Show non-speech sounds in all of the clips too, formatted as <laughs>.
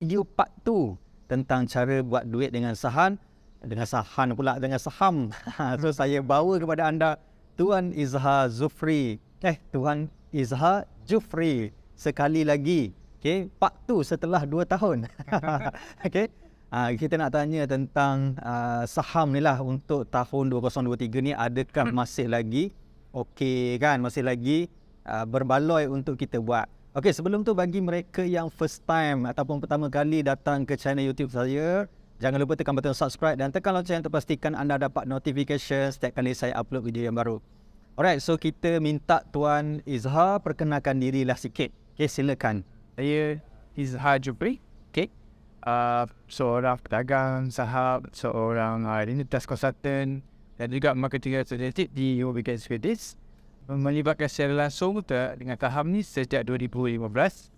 video part tu tentang cara buat duit dengan saham dengan saham pula dengan saham. <laughs> so saya bawa kepada anda Tuan Izhar Zufri. Eh, Tuan Izhar Jufri sekali lagi. Okay, part tu setelah 2 tahun. <laughs> okay. Uh, kita nak tanya tentang uh, saham ni lah untuk tahun 2023 ni adakah masih lagi okey kan masih lagi uh, berbaloi untuk kita buat. Okey sebelum tu bagi mereka yang first time ataupun pertama kali datang ke channel YouTube saya jangan lupa tekan button subscribe dan tekan lonceng untuk pastikan anda dapat notification setiap kali saya upload video yang baru. Alright so kita minta Tuan Izhar perkenalkan dirilah sikit. Okey silakan. Saya Izhar Jubri. Okay uh, seorang pedagang, sahab, seorang uh, identitas consultant dan juga marketing representative di UOB Swedish melibatkan secara langsung eh, dengan taham ni sejak 2015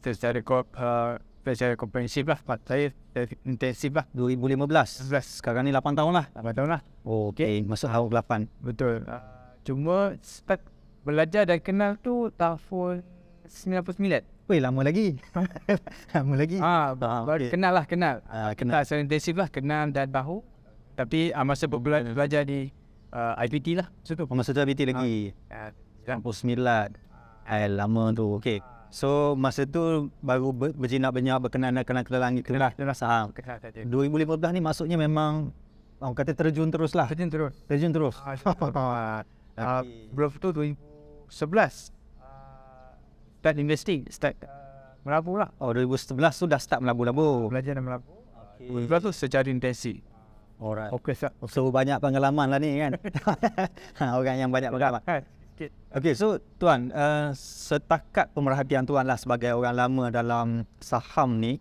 secara korp eh, secara komprehensif lah Pak saya eh, intensif lah. 2015 15. Sekarang ni 8 tahun lah? 8 tahun lah. Oh, Okay Masuk tahun 8 Betul. Uh, Cuma start Belajar dan kenal tu Tahun 99 Weh lama lagi. <laughs> Lama lagi. Ah, ah Baru okay. kenal lah kenal. Uh, Kenal. Tak secara intensif lah Kenal dan bahu. Tapi uh, masa berbelajar hmm. di uh, IPT lah oh, Masa tu IPT lagi? Uh, Ya. 99 Eh lama tu Okey, So masa tu Baru berjinak banyak Berkenan dan kenal langit Kelelang Kelelang saham 2015 ni maksudnya memang Orang kata terjun terus lah. Terjun terus. Terjun terus. Ah, Belum <laughs> ah, tu 2011 Start investing Start Melabu lah. Oh 2011 tu dah start melabu-labu. Belajar dan melabu. Okay. tu secara intensif. Alright. Okay, lah. okay. So banyak pengalaman lah ni kan. <laughs> <laughs> Orang yang banyak pengalaman. Kan? Kan. Okay, so Tuan, uh, setakat pemerhatian Tuan lah sebagai orang lama dalam saham ni,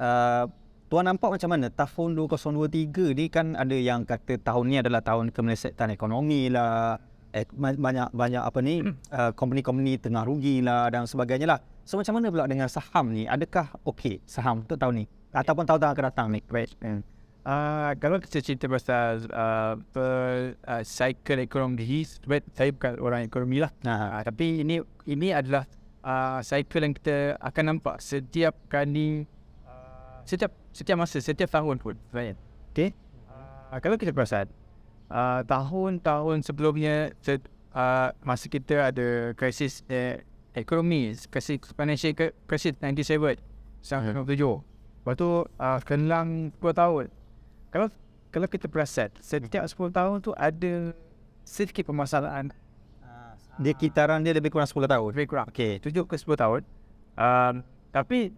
uh, Tuan nampak macam mana tahun 2023 ni kan ada yang kata tahun ni adalah tahun kemelesetan ekonomi lah, eh, banyak banyak apa ni uh, company-company tengah rugi lah dan sebagainya lah. So macam mana pula dengan saham ni? Adakah okey saham untuk tahun ni ataupun tahun-tahun akan datang ni? Right. Hmm. Uh, kalau kita cerita pasal uh, per, uh, cycle ekonomi, sebab saya bukan orang ekonomi lah. Uh, tapi ini ini adalah uh, cycle yang kita akan nampak setiap kali, uh, setiap setiap masa, setiap tahun pun. Okay. Uh, kalau kita perasan, uh, tahun-tahun sebelumnya uh, masa kita ada krisis uh, ekonomi, krisis financial krisis 97 sampai 97. Lepas tu uh, kelang 10 tahun. Kalau kalau kita perasan, setiap 10 tahun tu ada sedikit permasalahan. Dia kitaran dia lebih kurang 10 tahun. Lebih kurang. Okey, 7 ke 10 tahun. Um, tapi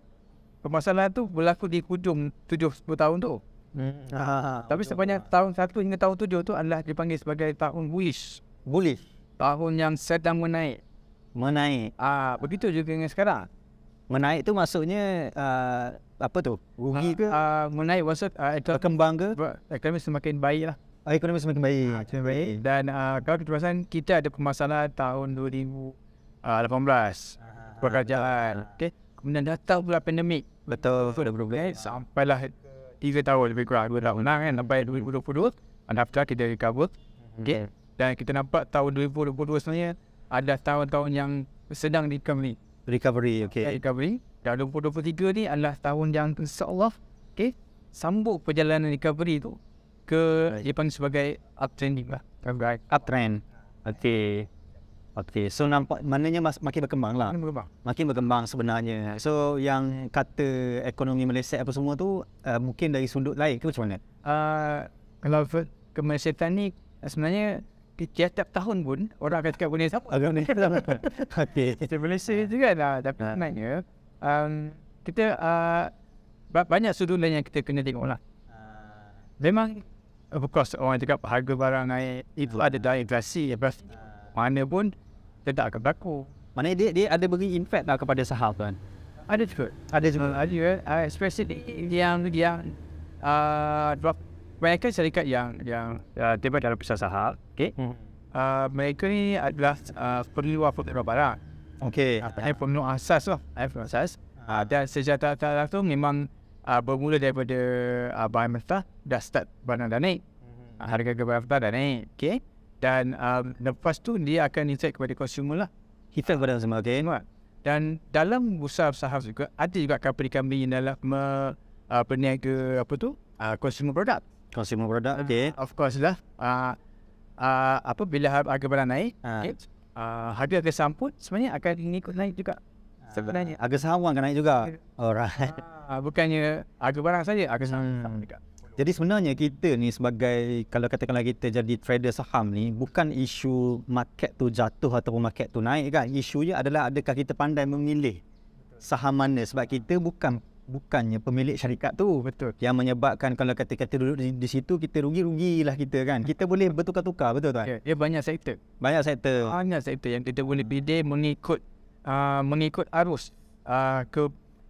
permasalahan tu berlaku di hujung 7 10 tahun tu. Hmm. Ha, Tapi sepanjang tahun satu hingga tahun tujuh tu adalah dipanggil sebagai tahun wish. Bullish. Tahun yang sedang menaik. Menaik. Ah, begitu juga dengan sekarang. Menaik tu maksudnya uh, apa tu? Rugi ke? Uh, menaik maksud uh, berkembang ke? Ekonomi semakin baik lah. Oh, ekonomi semakin baik. Ha, semakin baik. Dan uh, kalau kita perasan kita ada permasalahan tahun 2018. Pekerjaan. Okay. Kemudian datang pula pandemik. Betul. Betul. Okay. Sampailah 3 tahun lebih kurang 2 tahun lah kan sampai 2022 and after kita recover mhm. okay. dan kita nampak tahun 2022 sebenarnya ada tahun-tahun yang sedang di recovery recovery okay. recovery dan 2023 ni adalah tahun yang insyaAllah okay, sambut perjalanan recovery tu ke right. dipanggil sebagai uptrending lah uptrend okay Okey, so nampak maknanya mas, makin berkembang lah. Makin berkembang. Makin berkembang sebenarnya. So yang kata ekonomi Malaysia apa semua tu uh, mungkin dari sudut lain ke macam mana? Uh, kalau ke Malaysia ni sebenarnya tiap-tiap tahun pun orang akan cakap benda sama. Agak ni. <laughs> Okey. Kita Malaysia juga lah. Tapi ha. sebenarnya um, kita uh, banyak sudut lain yang kita kena tengok lah. Uh. Memang of course orang cakap harga barang naik itu uh. ada dah inflasi. Uh. Mana pun tidak akan berlaku. Mana dia dia ada beri impact lah kepada saham kan? Ada juga. Ada juga. Uh, ada juga. Uh, especially yang yang uh, drop mereka syarikat yang yang uh, terlibat dalam pasar saham, okay? Hmm. Uh, mereka ni adalah uh, perlu apa berapa barang. Okay. Uh, uh, perlu asas lah. Perlu asas. Uh, dan sejata tu memang uh, bermula daripada uh, bahan mentah dah start barang dah naik. Hmm. Uh, harga barang mentah dah naik. Okay dan um, lepas tu dia akan insight kepada consumer lah kita kepada consumer okay. dan dalam bursa saham juga ada juga company-company yang dalam me, uh, peniaga apa tu? Uh, consumer product. Consumer product, okay. Of course lah. Uh, uh, apa bila har- harga barang naik, Ah. okay, uh, harga harga samput sebenarnya akan ikut naik juga. Sebenarnya. Harga saham pun akan naik juga. Alright. Uh, bukannya harga barang saja, harga saham Hmm. juga. Jadi sebenarnya kita ni sebagai kalau katakanlah kita jadi trader saham ni bukan isu market tu jatuh ataupun market tu naik kan. Isunya adalah adakah kita pandai memilih saham mana sebab kita bukan bukannya pemilik syarikat tu. Betul. Yang menyebabkan kalau kata kita duduk di, di situ kita rugi-rugilah kita kan. Kita boleh bertukar-tukar betul tak? Okay. Dia banyak sektor. Banyak sektor. Banyak sektor yang kita boleh pilih mengikut uh, mengikut arus uh, ke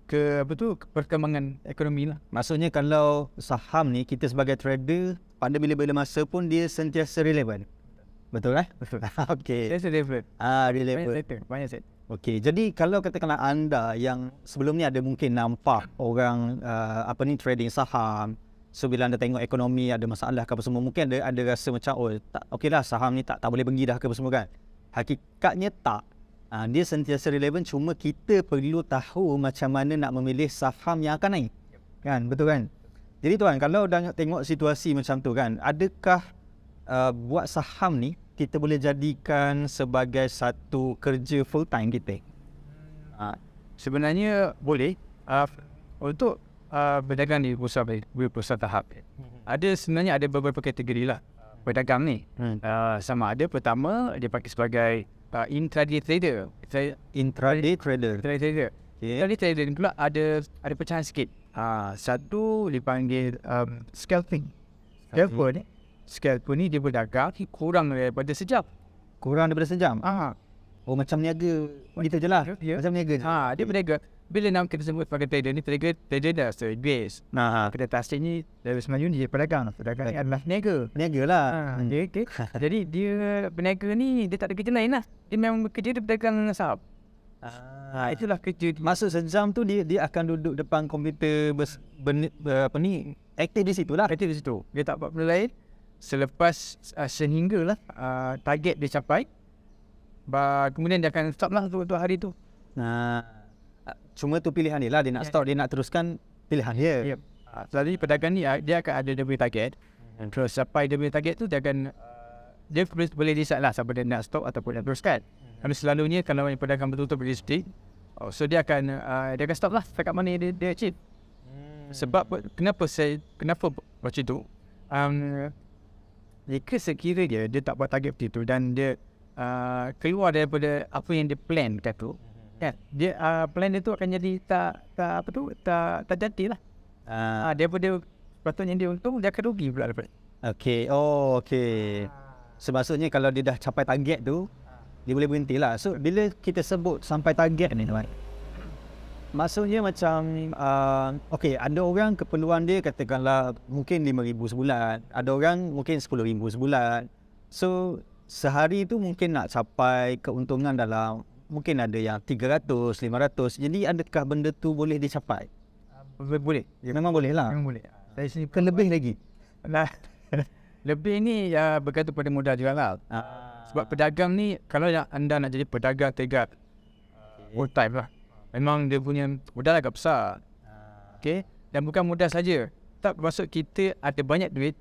ke apa tu ke perkembangan ekonomi lah. Maksudnya kalau saham ni kita sebagai trader pada bila-bila masa pun dia sentiasa relevan. Betul kan? Betul. <laughs> Okey. That's a different. Ah, Banyak relevan. sektor. Banyak sektor. Okey, jadi kalau katakanlah anda yang sebelum ni ada mungkin nampak orang uh, apa ni trading saham, so bila anda tengok ekonomi ada masalah ke apa semua, mungkin ada ada rasa macam oh tak okeylah saham ni tak tak boleh pergi dah ke apa semua kan. Hakikatnya tak. Uh, dia sentiasa relevan cuma kita perlu tahu macam mana nak memilih saham yang akan naik. Kan, betul kan? Jadi tuan, kalau dah tengok situasi macam tu kan, adakah uh, buat saham ni kita boleh jadikan sebagai satu kerja full time kita? Uh, sebenarnya boleh uh, untuk uh, berdagang di bursa bursa tahap. Ada sebenarnya ada beberapa kategori lah berdagang ni. Hmm. Uh, sama ada pertama dia pakai sebagai uh, intraday trader. Saya Intraday trader. intraday trader. Okay. Intraday trader ni pula ada ada pecahan sikit. Uh, satu dipanggil um, scalping. Scalper ni. Scalper ni dia berdagang kurang daripada sejam. Kurang daripada sejam. Ah, Oh macam niaga gitu je lah. Ya. Macam niaga je. Ha, dia berniaga. Bila nama kita sebut sebagai trader ni, trader, trader dah service. Nah, ha. Kedai tasik ni dari sebenarnya dia pedagang. Pedagang ni adalah niaga. niaga lah. Ha, Hmm. okay, okay. <laughs> Jadi dia berniaga ni, dia tak ada kerja lain lah. Dia memang bekerja dia berdagang saham. Ha, itulah kerja dia. Masuk sejam tu dia dia akan duduk depan komputer bers, ber, ber, apa ni aktif di situ lah. Kerja di situ. Dia tak buat benda lain. Selepas uh, sehinggalah uh, target dia capai, ba, kemudian dia akan stop lah untuk, untuk hari tu. Nah, cuma tu pilihan dia lah. Dia nak Ya, stop, dia nak teruskan pilihan dia. Yep. Uh, selalu pedagang ni uh, dia akan ada dia punya target. Hmm. Terus sampai dia punya target tu dia akan uh, dia boleh, boleh decide lah sampai dia nak stop ataupun nak teruskan. Kerana selalunya kalau yang pedagang betul-betul beristri, oh, so dia akan uh, dia akan stop lah setakat mana dia, dia achieve. Sebab apa- kenapa saya kenapa macam tu? Um, jika sekiranya dia tak buat target seperti tu dan dia uh, keluar daripada apa yang dia plan kat tu, kan? Dia uh, plan dia tu akan jadi tak tak apa tu tak tak jadi lah. Ah, Ah, daripada patutnya dia untung dia akan rugi pula dapat. Okey. Oh, okey. Semaksudnya kalau dia dah capai target tu, dia boleh berhenti lah. So, bila kita sebut sampai target ni, tuan. Maksudnya macam, uh, okey, ada orang keperluan dia katakanlah mungkin RM5,000 sebulan. Ada orang mungkin RM10,000 sebulan. So, sehari tu mungkin nak capai keuntungan dalam, mungkin ada yang 300, 500. Jadi, adakah benda tu boleh dicapai? Boleh. boleh. Ya, memang boleh lah. Memang boleh. Saya sini Ke lebih lagi? Nah, <laughs> lebih ni ya bergantung pada modal juga lah. Ah. Sebab pedagang ni kalau anda nak jadi pedagang tegak full time lah. Memang dia punya modal agak besar. Okay. Dan bukan modal saja. Tak bermaksud kita ada banyak duit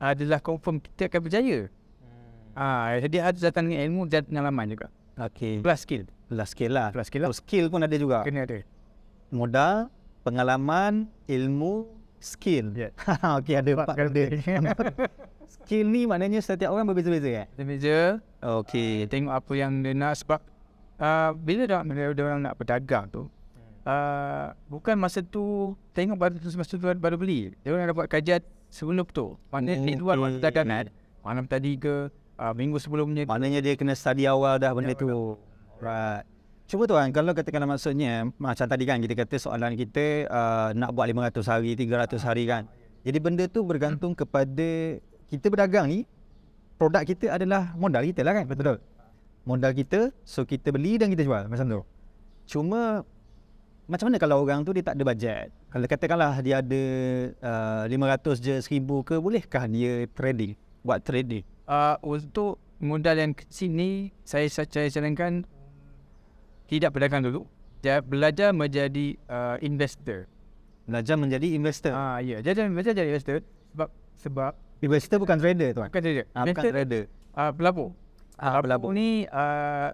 adalah confirm kita akan berjaya. Ah, jadi ada datang dengan ilmu dan pengalaman juga. Okey. Plus skill. Plus skill lah. Plus skill lah. Oh, skill pun ada juga. Kena ada. Modal, pengalaman, ilmu, skill. Ya. <laughs> Okey, ada empat benda. <laughs> skill ni maknanya setiap orang berbeza-beza eh? Dia meja. Okey. Tengok apa yang dia nak sebab uh, bila dah dia orang nak berdagang tu uh, bukan masa tu tengok baru tu masa tu baru beli. Dia orang dah buat kajian sebelum tu. Maknanya di luar Okey. masa dagangan malam tadi ke uh, minggu sebelumnya Maknanya dia kena study awal dah benda tu. Right. Cuba tuan, kalau katakanlah maksudnya macam tadi kan kita kata soalan kita uh, nak buat 500 hari, 300 hari kan. Jadi benda tu bergantung kepada kita berdagang ni produk kita adalah modal kita lah kan. Betul. Modal kita, so kita beli dan kita jual macam tu. Cuma macam mana kalau orang tu dia tak ada bajet? Kalau katakanlah dia ada uh, 500 je, 1000 ke, bolehkah dia trading? Buat trading? uh, untuk modal yang kecil ni saya saya sarankan tidak berdagang dulu. Dia belajar menjadi uh, investor. Belajar menjadi investor. Ah, ya. Jadi belajar jadi investor sebab sebab Investor bukan trader tuan. bukan trader. Ah, bukan trader. Ah, pelabur. Ah, pelabur ni ah,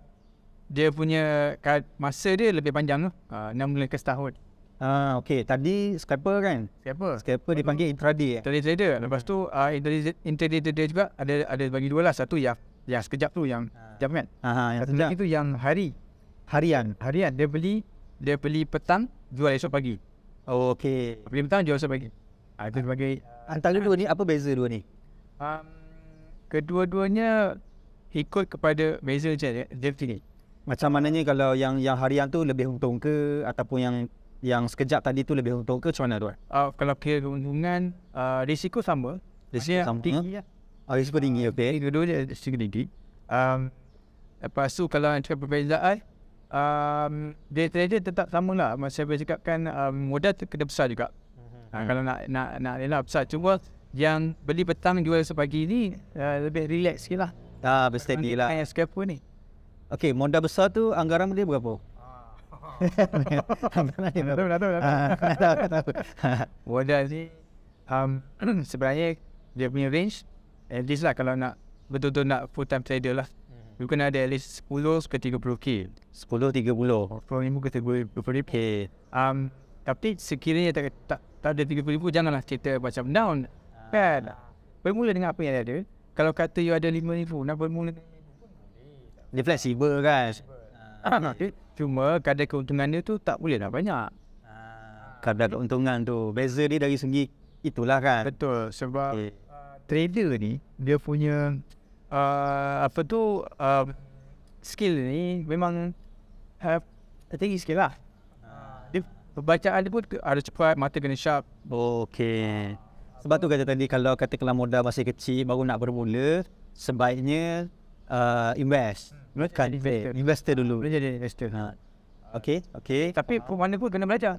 dia punya kad- masa dia lebih panjang tu. Ah, 6 bulan ke setahun. Ah, okey. Tadi scalper kan? Siapa? Scalper dipanggil intraday. eh? Intraday trader. Lepas tu uh, intraday, intraday trader juga ada ada bagi dua lah. Satu yang yang sekejap tu yang jam kan. Ha, ha, yang Satu sedang. lagi tu yang hari. harian. Harian dia beli dia beli petang jual esok pagi. Oh, okey. Beli petang jual esok pagi. Ah itu sebagai Antara dua ni apa beza dua ni? um, kedua-duanya ikut kepada beza je dia, sini. Macam mananya kalau yang yang harian tu lebih untung ke ataupun yang yang sekejap tadi tu lebih untung ke macam mana tuan? Uh, kalau kira keuntungan uh, risiko sama. Risiko Maksudnya sama. Tinggi lah. Oh, risiko tinggi okey. Kedua-dua risiko tinggi. Um, lepas tu kalau yang cakap perbezaan um, dia trader tetap sama lah. Masa saya cakapkan um, modal tu kena besar juga. Ha, kalau nak nak nak rela besar cuma yang beli petang jual sepagi ni uh, lebih relax sikit lah. Ah, bersteady lah. Yang scalper ni. Okey, modal besar tu anggaran dia berapa? <laughs> Anggaran dia berapa? tahu, dah Ah, <laughs> tahu. <laughs> Modal ni um, <clears throat> sebenarnya dia punya range at least lah kalau nak betul-betul nak full time trader lah. You kena ada at least 10 sampai 30k. 10 30. 25 ke 30 Okey. Um, tapi sekiranya tak, tak, tak ada 30 ribu Janganlah cerita macam down Kan Bermula dengan apa yang ada Kalau kata you ada 5 ribu Nak bermula Dia fleksibel kan? okay. Cuma kadar keuntungan dia tu Tak boleh nak banyak Kadar keuntungan tu. Beza dia dari segi itulah kan? Betul Sebab Okey. uh, Trader ni Dia punya uh, Apa tu uh, Skill ni Memang have, Tinggi skill lah Dia Pembacaan dia pun harus cepat Mata kena sharp Okey. Sebab tu kata tadi kalau katakanlah modal masih kecil baru nak bermula, sebaiknya uh, invest. Bukan investor. investor. investor dulu. Boleh jadi investor Ha. Okey, okey. Tapi pun mana pun kena belajar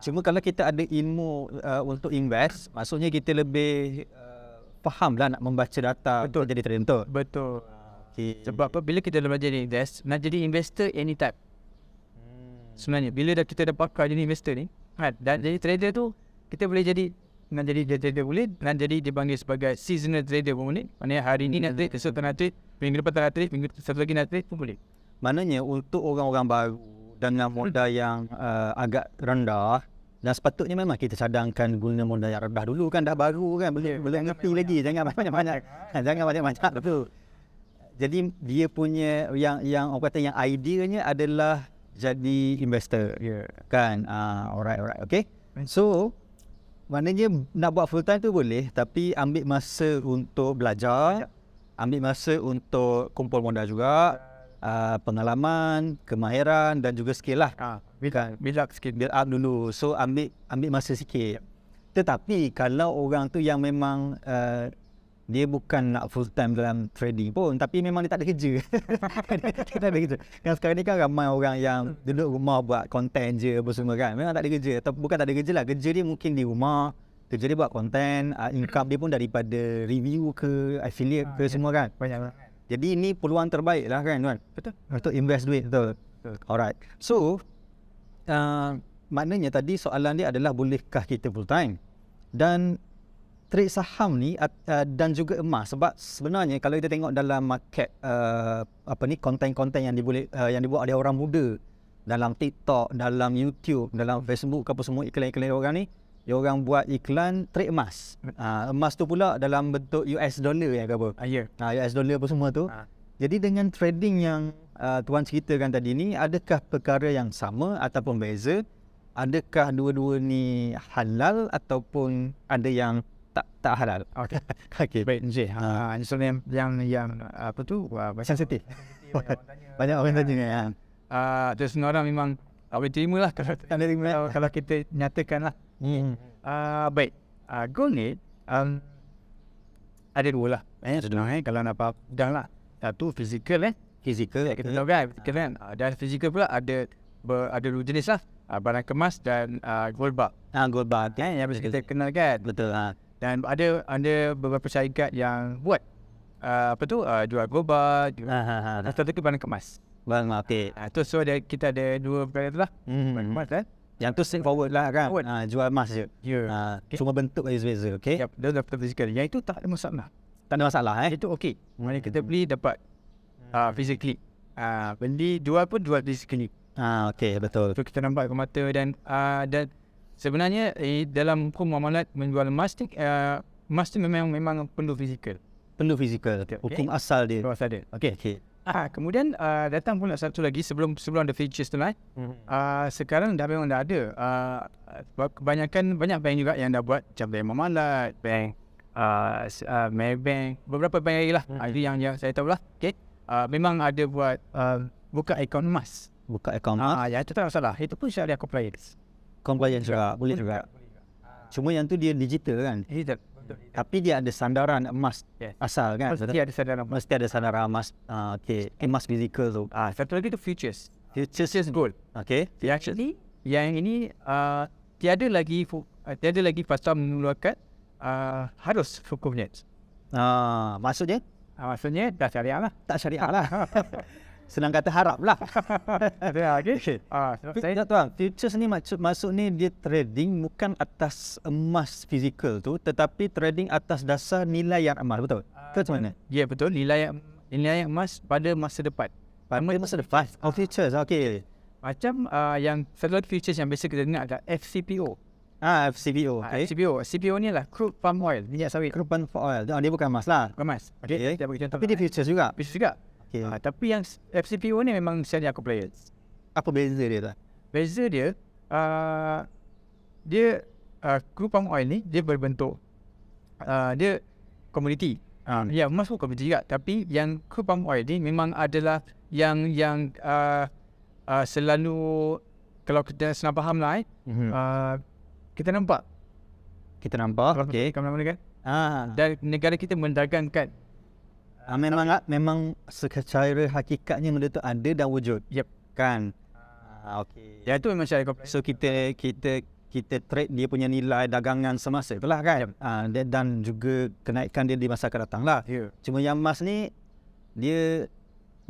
Cuma kalau kita ada ilmu uh, untuk invest, maksudnya kita lebih uh, faham lah nak membaca data Betul. jadi trader betul. Betul Okey. Sebab apa bila kita dah belajar invest Nak jadi investor anytime Sebenarnya bila dah kita dah pakar jadi investor ni kan, Dan jadi trader tu Kita boleh jadi Nak jadi dia trader boleh Nak jadi dipanggil sebagai seasonal trader pun boleh. Maksudnya hari ni nak trade Esok tak nak trade Minggu depan tak nak trade Minggu satu lagi nak trade pun boleh. Maknanya untuk orang-orang baru dengan modal yang uh, agak rendah dan sepatutnya memang kita cadangkan guna modal yang rendah dulu kan dah baru kan boleh boleh ngerti lagi jangan banyak-banyak <laughs> jangan banyak-banyak tu. Jadi dia punya yang yang orang kata yang ideanya adalah jadi investor Ya yeah. kan? Ah alright alright okay? So maknanya nak buat full time tu boleh tapi ambil masa untuk belajar ambil masa untuk kumpul modal juga uh, pengalaman kemahiran dan juga skill lah. Ha, kan? Build up sikit build up dulu. So ambil ambil masa sikit. Tetapi kalau orang tu yang memang uh, dia bukan nak full time dalam trading pun tapi memang dia tak ada kerja. <laughs> dia tak ada kerja. Kan sekarang ni kan ramai orang yang duduk rumah buat konten je apa semua kan. Memang tak ada kerja atau bukan tak ada kerja lah. Kerja dia mungkin di rumah. Kerja dia buat konten, uh, income dia pun daripada review ke, affiliate ke semua kan. Banyak lah Jadi ini peluang terbaik lah kan tuan. Betul Untuk invest duit betul. Betul. Alright. So uh, maknanya tadi soalan dia adalah bolehkah kita full time? Dan trade saham ni uh, uh, dan juga emas sebab sebenarnya kalau kita tengok dalam market uh, apa ni konten-konten yang diboleh uh, yang dibuat oleh orang muda dalam TikTok, dalam YouTube, dalam Facebook apa semua iklan-iklan orang ni dia orang buat iklan trade emas. Uh, emas tu pula dalam bentuk US dollar ya ke apa? ah, Ya Uh, US dollar apa semua tu. Ah. Jadi dengan trading yang uh, tuan ceritakan tadi ni adakah perkara yang sama ataupun beza? Adakah dua-dua ni halal ataupun ada yang tak tak halal? Okay <laughs> Okey. Baik Encik. Ha, Soalan yang, yang, yang Apa tu? Uh, Sensitif. Banyak orang tanya. Kan. uh, Terus semua orang memang Awak terima lah kalau, Tak terima. kalau, kalau kita nyatakan lah. Hmm. uh, Baik. Uh, Gold ni um, Ada dua lah. Eh, Senang eh Kalau nak faham Dah lah. Satu fizikal eh. Fizikal Kita tahu kan Fizikal kan. Uh, Dan fizikal pula ada ber, Ada dua jenis lah. Uh, Barang kemas dan uh, gold bar. Ah gold bar. kan Yang biasa kita kenal kan. Betul ha. Dan ada ada beberapa syarikat yang buat uh, Apa tu uh, Jual gold bar jual, Ha ha ha. Satu barang kemas Bang okey. uh, tu, So ada, kita ada dua perkara tu lah Hmm. Barang kemas kan Yang tu straightforward lah kan. Forward. Ha, jual emas je. Ya. Ha, Okay. Cuma bentuk beza-beza. Okay. Yep, dia dah physical. Yang itu tak ada masalah. Tak ada masalah eh. Itu okey. Mana kita beli dapat uh, physically. Uh, beli jual pun jual physically. Ha, okay betul. So kita nampak ke mata dan uh, dan sebenarnya eh, dalam hukum muamalat menjual emas ni uh, emas tu memang memang perlu fizikal. Perlu fizikal. Okay. Hukum asal dia. Terus ada. Okey. Okay. Ah kemudian uh, datang pula satu lagi sebelum sebelum ada features tu lah. Uh, sekarang dah memang dah ada. Uh, kebanyakan banyak bank juga yang dah buat macam bank muamalat, bank uh, uh, Maybank, beberapa bank lagi lah. Hmm. Hmm. itu yang yang saya tahu lah. Okay. Uh, memang ada buat uh, buka akaun emas. Buka akaun emas. Ah, yang itu tak masalah. Itu pun syariah compliance. Compliance juga. Boleh juga. Cuma yang tu dia digital kan. Itu Tapi dia ada sandaran emas Yes. asal kan. Mesti ada sadaran emas. Mesti ada sandaran emas. Uh, okay. Emas fizikal tu. Ah, satu lagi tu futures. Futures Futures gold. Okay. Yang actually yang ini uh, tiada lagi uh, tiada lagi pasal mengeluarkan uh, harus hukumnya. Ah, maksudnya Uh, maksudnya dah syariah lah. tak syariah lah. <laughs> Senang kata harap lah. <laughs> Ada lagi. Ah, Saya tak tahu. Futures ni maksud maksud ni dia trading bukan atas emas fizikal tu tetapi trading atas dasar nilai yang emas betul? Ke macam mana? ya betul nilai nilai emas pada masa depan. Pada masa depan. Oh futures. Okey. Macam uh, yang satu lagi futures yang biasa kita dengar adalah FCPO. Ah FCBO. Ah, Okey. FCPO. CPO ni lah crude palm oil, minyak sawit. Crude for oil. Oh, dia bukan emas lah. Bukan emas. Okey. Bagi contoh. Tapi dia futures juga. Futures juga. Okey. Ah, tapi yang FCPO ni memang syariah compliance. Apa beza dia tu? Beza dia uh, dia uh, crude palm oil ni dia berbentuk uh, dia komoditi. Uh, ya emas pun komoditi juga tapi yang crude palm oil ni memang adalah yang yang uh, uh, selalu kalau kita senang faham lah eh, Hmm. uh, kita nampak Kita nampak. kalau Okey. okay. mana kan Ah, dan negara kita mendagangkan ah, memang memang secara hakikatnya benda tu ada dan wujud. Yep. Kan? Ah, okey. ya itu memang syariah compliance. So kita kita kita trade dia punya nilai dagangan semasa tu lah kan. Ah, dan, dan juga kenaikan dia di masa akan datang lah. Ya. Cuma yang emas ni dia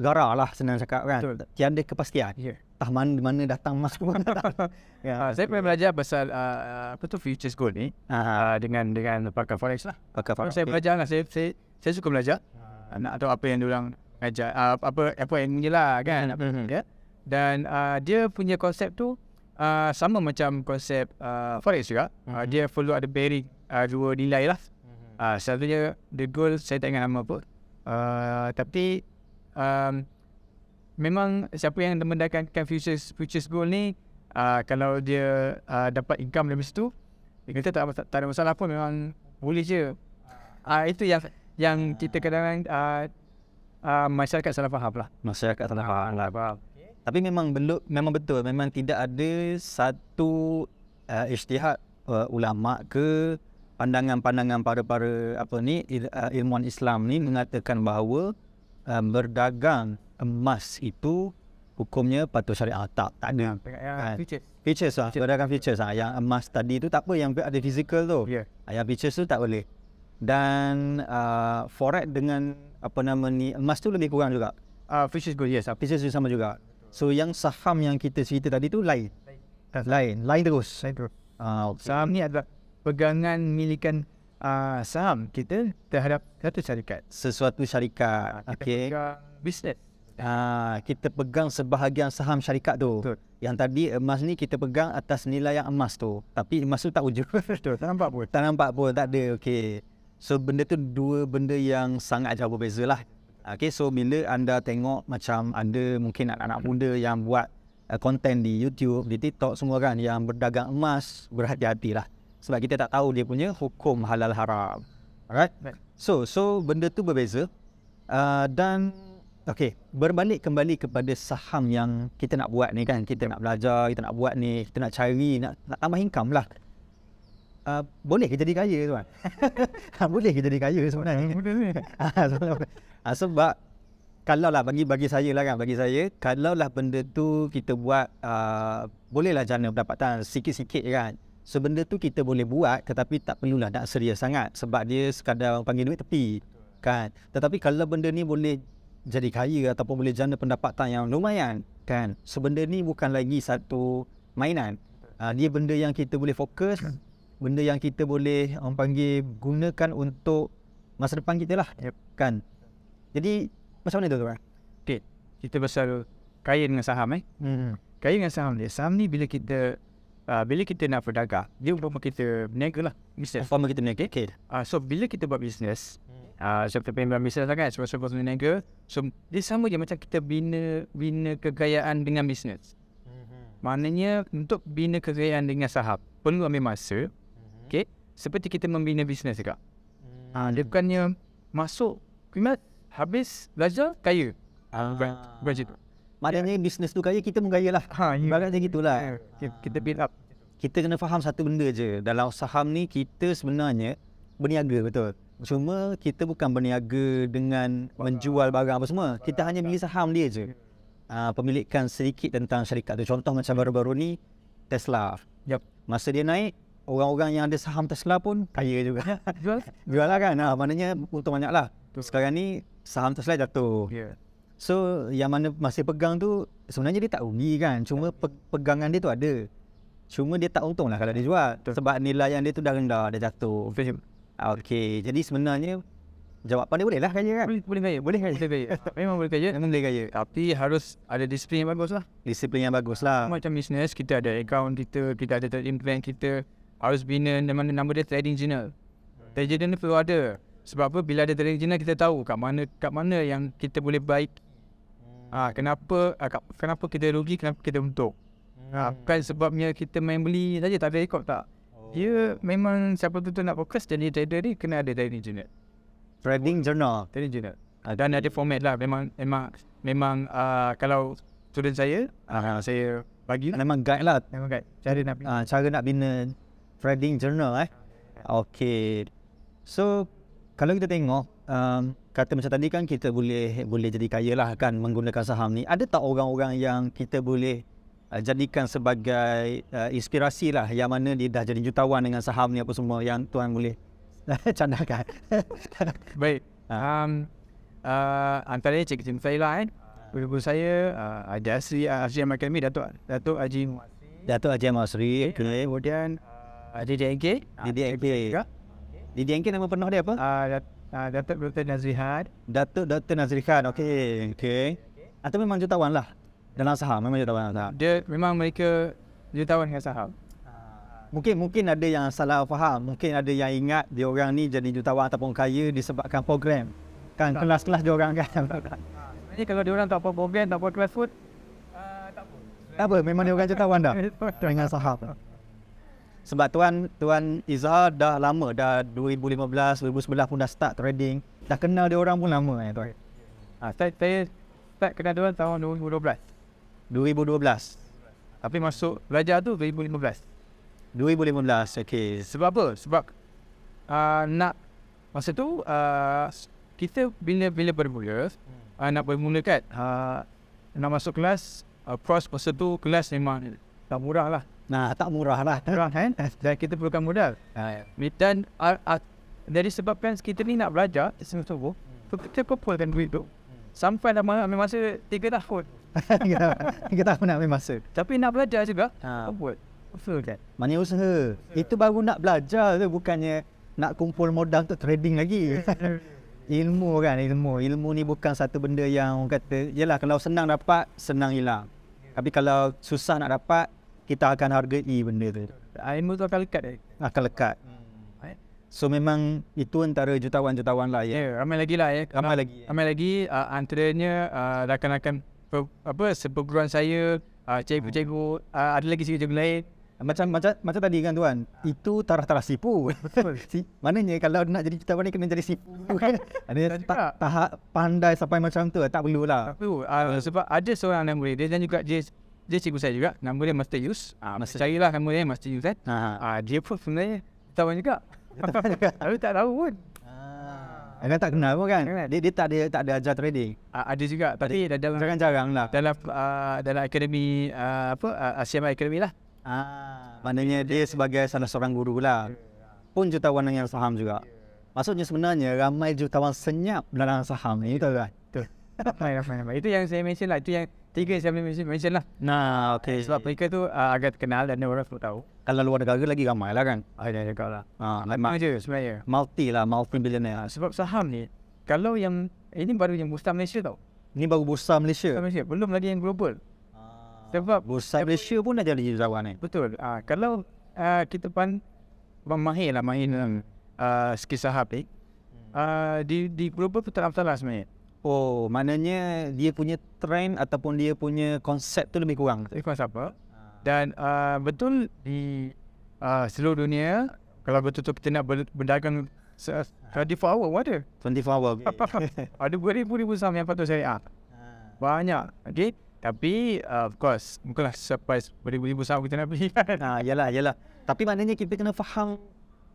gara lah senang cakap kan. Betul. Tiada kepastian. Ya. Entah mana mana datang emas pun. <laughs> <laughs> ya. Uh, saya pernah belajar pasal uh, apa tu futures gold ni Ah, uh, dengan dengan pakar forex lah. pakai Kalau saya belajar lah, saya, saya, saya suka belajar. Uh, nak tahu apa yang diorang ajar, uh, apa apa yang ni lah kan. Mhm. Ya. Dan uh, dia punya konsep tu uh, sama macam konsep uh, forex juga. Uh, Mhm. dia perlu ada bearing uh, dua nilai lah. Uh, satunya the gold saya tak ingat nama apa. Uh, tapi um, memang siapa yang mendagangkan futures futures gold ni uh, kalau dia uh, dapat income dari situ kata tak, tak, tak ada masalah pun memang boleh je. Uh, itu yang yang kita kadang-kadang uh, uh, masyarakat salah faham lah. masyarakat salah faham lah. Tapi memang belum memang betul memang tidak ada satu uh, ijtihad uh, ulama ke pandangan-pandangan para-para apa ni il, uh, ilmuwan Islam ni mengatakan bahawa uh, berdagang emas itu hukumnya patuh syariah tak tak ada Ya, Kan. futures. features lah berdagang features lah yang emas tadi tu tak apa yang ada physical tu Ya. Ah, yang features tu tak boleh dan uh, forex dengan apa nama ni emas tu lebih kurang juga Uh, futures gold yes. Apa? Features tu sama juga. So yang saham yang kita cerita tadi tu lain. Lain, lain terus. Lain tu. Ah, okay. Saham ni adalah pegangan milikan uh, saham kita terhadap satu syarikat. Sesuatu syarikat. Ah, kita Okey. pegang bisnes. Ah, kita pegang sebahagian saham syarikat tu. Betul. Yang tadi emas ni kita pegang atas nilai yang emas tu. Tapi emas tu tak wujud. Betul, tak nampak pun. tak nampak pun, tak ada. Okey. So benda tu dua benda yang sangat jauh berbeza lah. Okey, so bila anda tengok macam anda mungkin anak-anak muda yang buat uh, konten di YouTube, di TikTok semua kan yang berdagang emas, berhati-hatilah. Sebab kita tak tahu dia punya hukum halal haram. Alright? Right. So, so benda tu berbeza. Uh, dan okey, berbalik kembali kepada saham yang kita nak buat ni kan, kita nak belajar, kita nak buat ni, kita nak cari, nak, nak tambah income lah. Uh, boleh ke jadi kaya tuan? <laughs> boleh ke jadi kaya sebenarnya? <laughs> Ni. Ah, sebab- ah, sebab kalau lah bagi bagi saya lah kan bagi saya kalau lah benda tu kita buat uh, bolehlah jana pendapatan sikit-sikit kan so benda tu kita boleh buat tetapi tak perlulah nak serius sangat sebab dia sekadar orang panggil duit tepi kan tetapi kalau benda ni boleh jadi kaya ataupun boleh jana pendapatan yang lumayan kan so benda ni bukan lagi satu mainan Uh, dia benda yang kita boleh fokus, benda yang kita boleh orang panggil gunakan untuk masa depan kita lah. Yep. Kan? Jadi macam mana tu tuan? Okay. Kita pasal kaya dengan saham eh. Hmm. Kaya dengan saham dia. Saham ni bila kita uh, bila kita nak berdagang, dia umpama kita berniaga lah. Bisnes. Umpama kita ni okay. okay. Uh, so bila kita buat bisnes, uh, so kita pengen bisnes lah kan, sebab-sebab berniaga. So dia sama je macam kita bina bina kekayaan dengan bisnes. Maknanya untuk bina kekayaan dengan saham perlu ambil masa. Okay. Seperti kita membina bisnes juga. Ah, dia bukannya masuk khidmat habis belajar kaya. Ah. Bukan, bukan macam tu. Maknanya bisnes tu kaya, kita pun kaya lah. Ha, Ibaratnya gitulah. Kita, kita build up. Kita kena faham satu benda je. Dalam saham ni kita sebenarnya berniaga betul. Cuma kita bukan berniaga dengan menjual barang apa semua. Kita hanya beli saham dia je. Uh, pemilikan sedikit tentang syarikat tu. Contoh macam baru-baru ni Tesla. Yep. Masa dia naik, orang-orang yang ada saham Tesla pun kaya juga. Jual? <laughs> Jual lah kan. Ha, maknanya untung banyak lah. Sekarang ni saham Tesla jatuh. Ya. So yang mana masih pegang tu sebenarnya dia tak rugi kan. Cuma pe- pegangan dia tu ada. Cuma dia tak untung lah kalau dia jual. Sebab nilai yang dia tu dah rendah, dah jatuh. Betul. Okay, jadi sebenarnya jawapan dia boleh lah kaya kan. Boleh, boleh kaya. Boleh kaya. Boleh kaya. <laughs> Memang boleh kaya. Memang boleh kaya. Tapi harus ada disiplin yang bagus lah. Disiplin yang bagus lah. Macam bisnes, kita ada account kita, kita ada trading plan kita. Harus bina nama, nama dia trading journal. Trading journal perlu ada. Sebab apa? Bila ada trading journal, kita tahu kat mana kat mana yang kita boleh baik. Ah, kenapa ah, kat- kenapa kita rugi, kenapa kita untung. Ah, bukan sebabnya kita main beli saja tak ada rekod tak. Dia memang siapa tu tu nak fokus jadi trader ni kena ada trading journal. Trading journal. Trading journal. Ah, dan ada format lah memang memang memang ah, kalau student saya ah, saya bagi. Memang guide lah Memang kan cara nak uh, cara nak bina trading journal eh. Okay. So kalau kita tengok um, kata macam tadi kan kita boleh boleh jadi kaya lah kan menggunakan saham ni. Ada tak orang-orang yang kita boleh uh, jadikan sebagai uh, inspirasi lah yang mana dia dah jadi jutawan dengan saham ni apa semua yang tuan boleh <laughs> candakan. <laughs> Baik. Um, uh, antaranya cikgu cikgu saya lah kan. Guru saya uh, ada Asri uh, Asri Ahmad Academy Datuk Datuk Haji Datuk Haji Masri, okay. Kemudian DDNK DDNK. DDNK nama penuh dia apa? uh, uh, Datuk Dr. Nazrihan Datuk Dr. Nazri Khan. Okey. Okey. Atau memang jutawan lah dalam saham, memang jutawan dalam saham. Dia memang mereka jutawan dengan saham Mungkin mungkin ada yang salah faham. Mungkin ada yang ingat dia orang ni jadi jutawan ataupun kaya disebabkan program. Kan kelas-kelas dia orang kan. <laughs> Sebenarnya kalau dia orang tak apa program tak apa kelas pun uh, tak apa tak apa, memang dia orang jutawan dah <laughs> dengan saham. Sebab tuan tuan Izzah dah lama dah 2015 2011 pun dah start trading. Dah kenal dia orang pun lama eh tuan. uh, saya, saya start kenal dia orang tahun 2012 2012. Tapi masuk belajar tu 2015 2015. Okey. Sebab apa? Sebab uh, nak masa tu uh, kita bila bila bermula uh, nak bermula kan uh, nak masuk kelas uh, pros masa tu kelas memang tak murah lah Nah, tak murah lah. murah kan <laughs> dan kita perlukan modal uh, dan uh, uh, dari sebabkan kita ni nak belajar sungguh-sungguh so kita kumpulkan duit tu sampai dah ambil masa 3 tahun kita, kita tahu nak ambil masa. tapi nak belajar juga Ha. kumpul betul kan Mana usaha. Itu baru nak belajar tu bukannya nak kumpul modal untuk trading lagi. <laughs> ilmu kan ilmu. Ilmu ni bukan satu benda yang orang kata yalah kalau senang dapat senang hilang. Tapi kalau susah nak dapat kita akan hargai benda tu. uh, ilmu tu akan lekat eh. Akan lekat. Right? So memang itu antara jutawan-jutawan lah Ya, ya. yeah, ramai lagi lah ya. Ramai lagi. Ramai lagi uh, antaranya uh, rakan-rakan per, apa seperguruan saya, uh, cikgu-cikgu, uh, ada lagi cikgu-cikgu lain. Macam macam macam tadi kan tuan. Itu taraf-taraf sipu. <laughs> si, maknanya kalau nak jadi jutawan ni kena jadi sipu kan. <laughs> Ada ta- tahap pandai sampai macam tu tak perlulah. Tapi uh, sebab ada seorang nama dia dan juga dia dia cikgu saya juga. Nama dia Master Yus. Uh, Master- carilah nama dia Master Yus kan. Ha. Uh, dia pun sebenarnya jutawan juga. <laughs> Tapi tak tahu pun. Ah. Kan tak kenal pun kan. Dia, dia tak ada tak ada ajar trading. Uh, ada juga tapi dah dalam Jarang-jarang lah. dalam uh, dalam akademi uh, apa uh, Asia Academy lah. Ah, maknanya dia sebagai salah seorang guru lah. Pun jutawan yang saham juga. Maksudnya sebenarnya ramai jutawan senyap dalam saham ni betul kan? Betul. ramai, ramai, ramai. Itu yang saya mention lah. Itu yang tiga yang saya boleh mention, mention lah. Nah, okey. Sebab mereka tu uh, agak terkenal dan orang semua tahu. Kalau luar negara lagi ramai lah kan. Ada juga lah. Ha, like Memang ma- je sebenarnya. multi lah, multi billionaire. Uh, sebab saham ni, kalau yang, ini baru yang bursa Malaysia tau. Ni baru bursa Malaysia. Bursa Malaysia. Belum lagi yang global. Sebab Bursa Malaysia pun dah jadi jutawan ni. Betul. Uh, kalau uh, kita pan mahir lah mahir dalam uh, skill saham ni, uh, di di global pun tak masalah sebenarnya. Oh, maknanya dia punya trend ataupun dia punya konsep tu lebih kurang. Tak ikut siapa. Dan uh, betul di uh, seluruh dunia, kalau betul-betul kita nak ber- berdagang se- 24 hour, pun <laughs> ada. 24 hour. ada beribu-ribu saham yang patut syariah. Banyak. Okay. Tapi uh, of course, bukanlah surprise beribu-ribu saham kita nak beli <laughs> kan. Ha, yalah, yalah. Tapi maknanya kita kena faham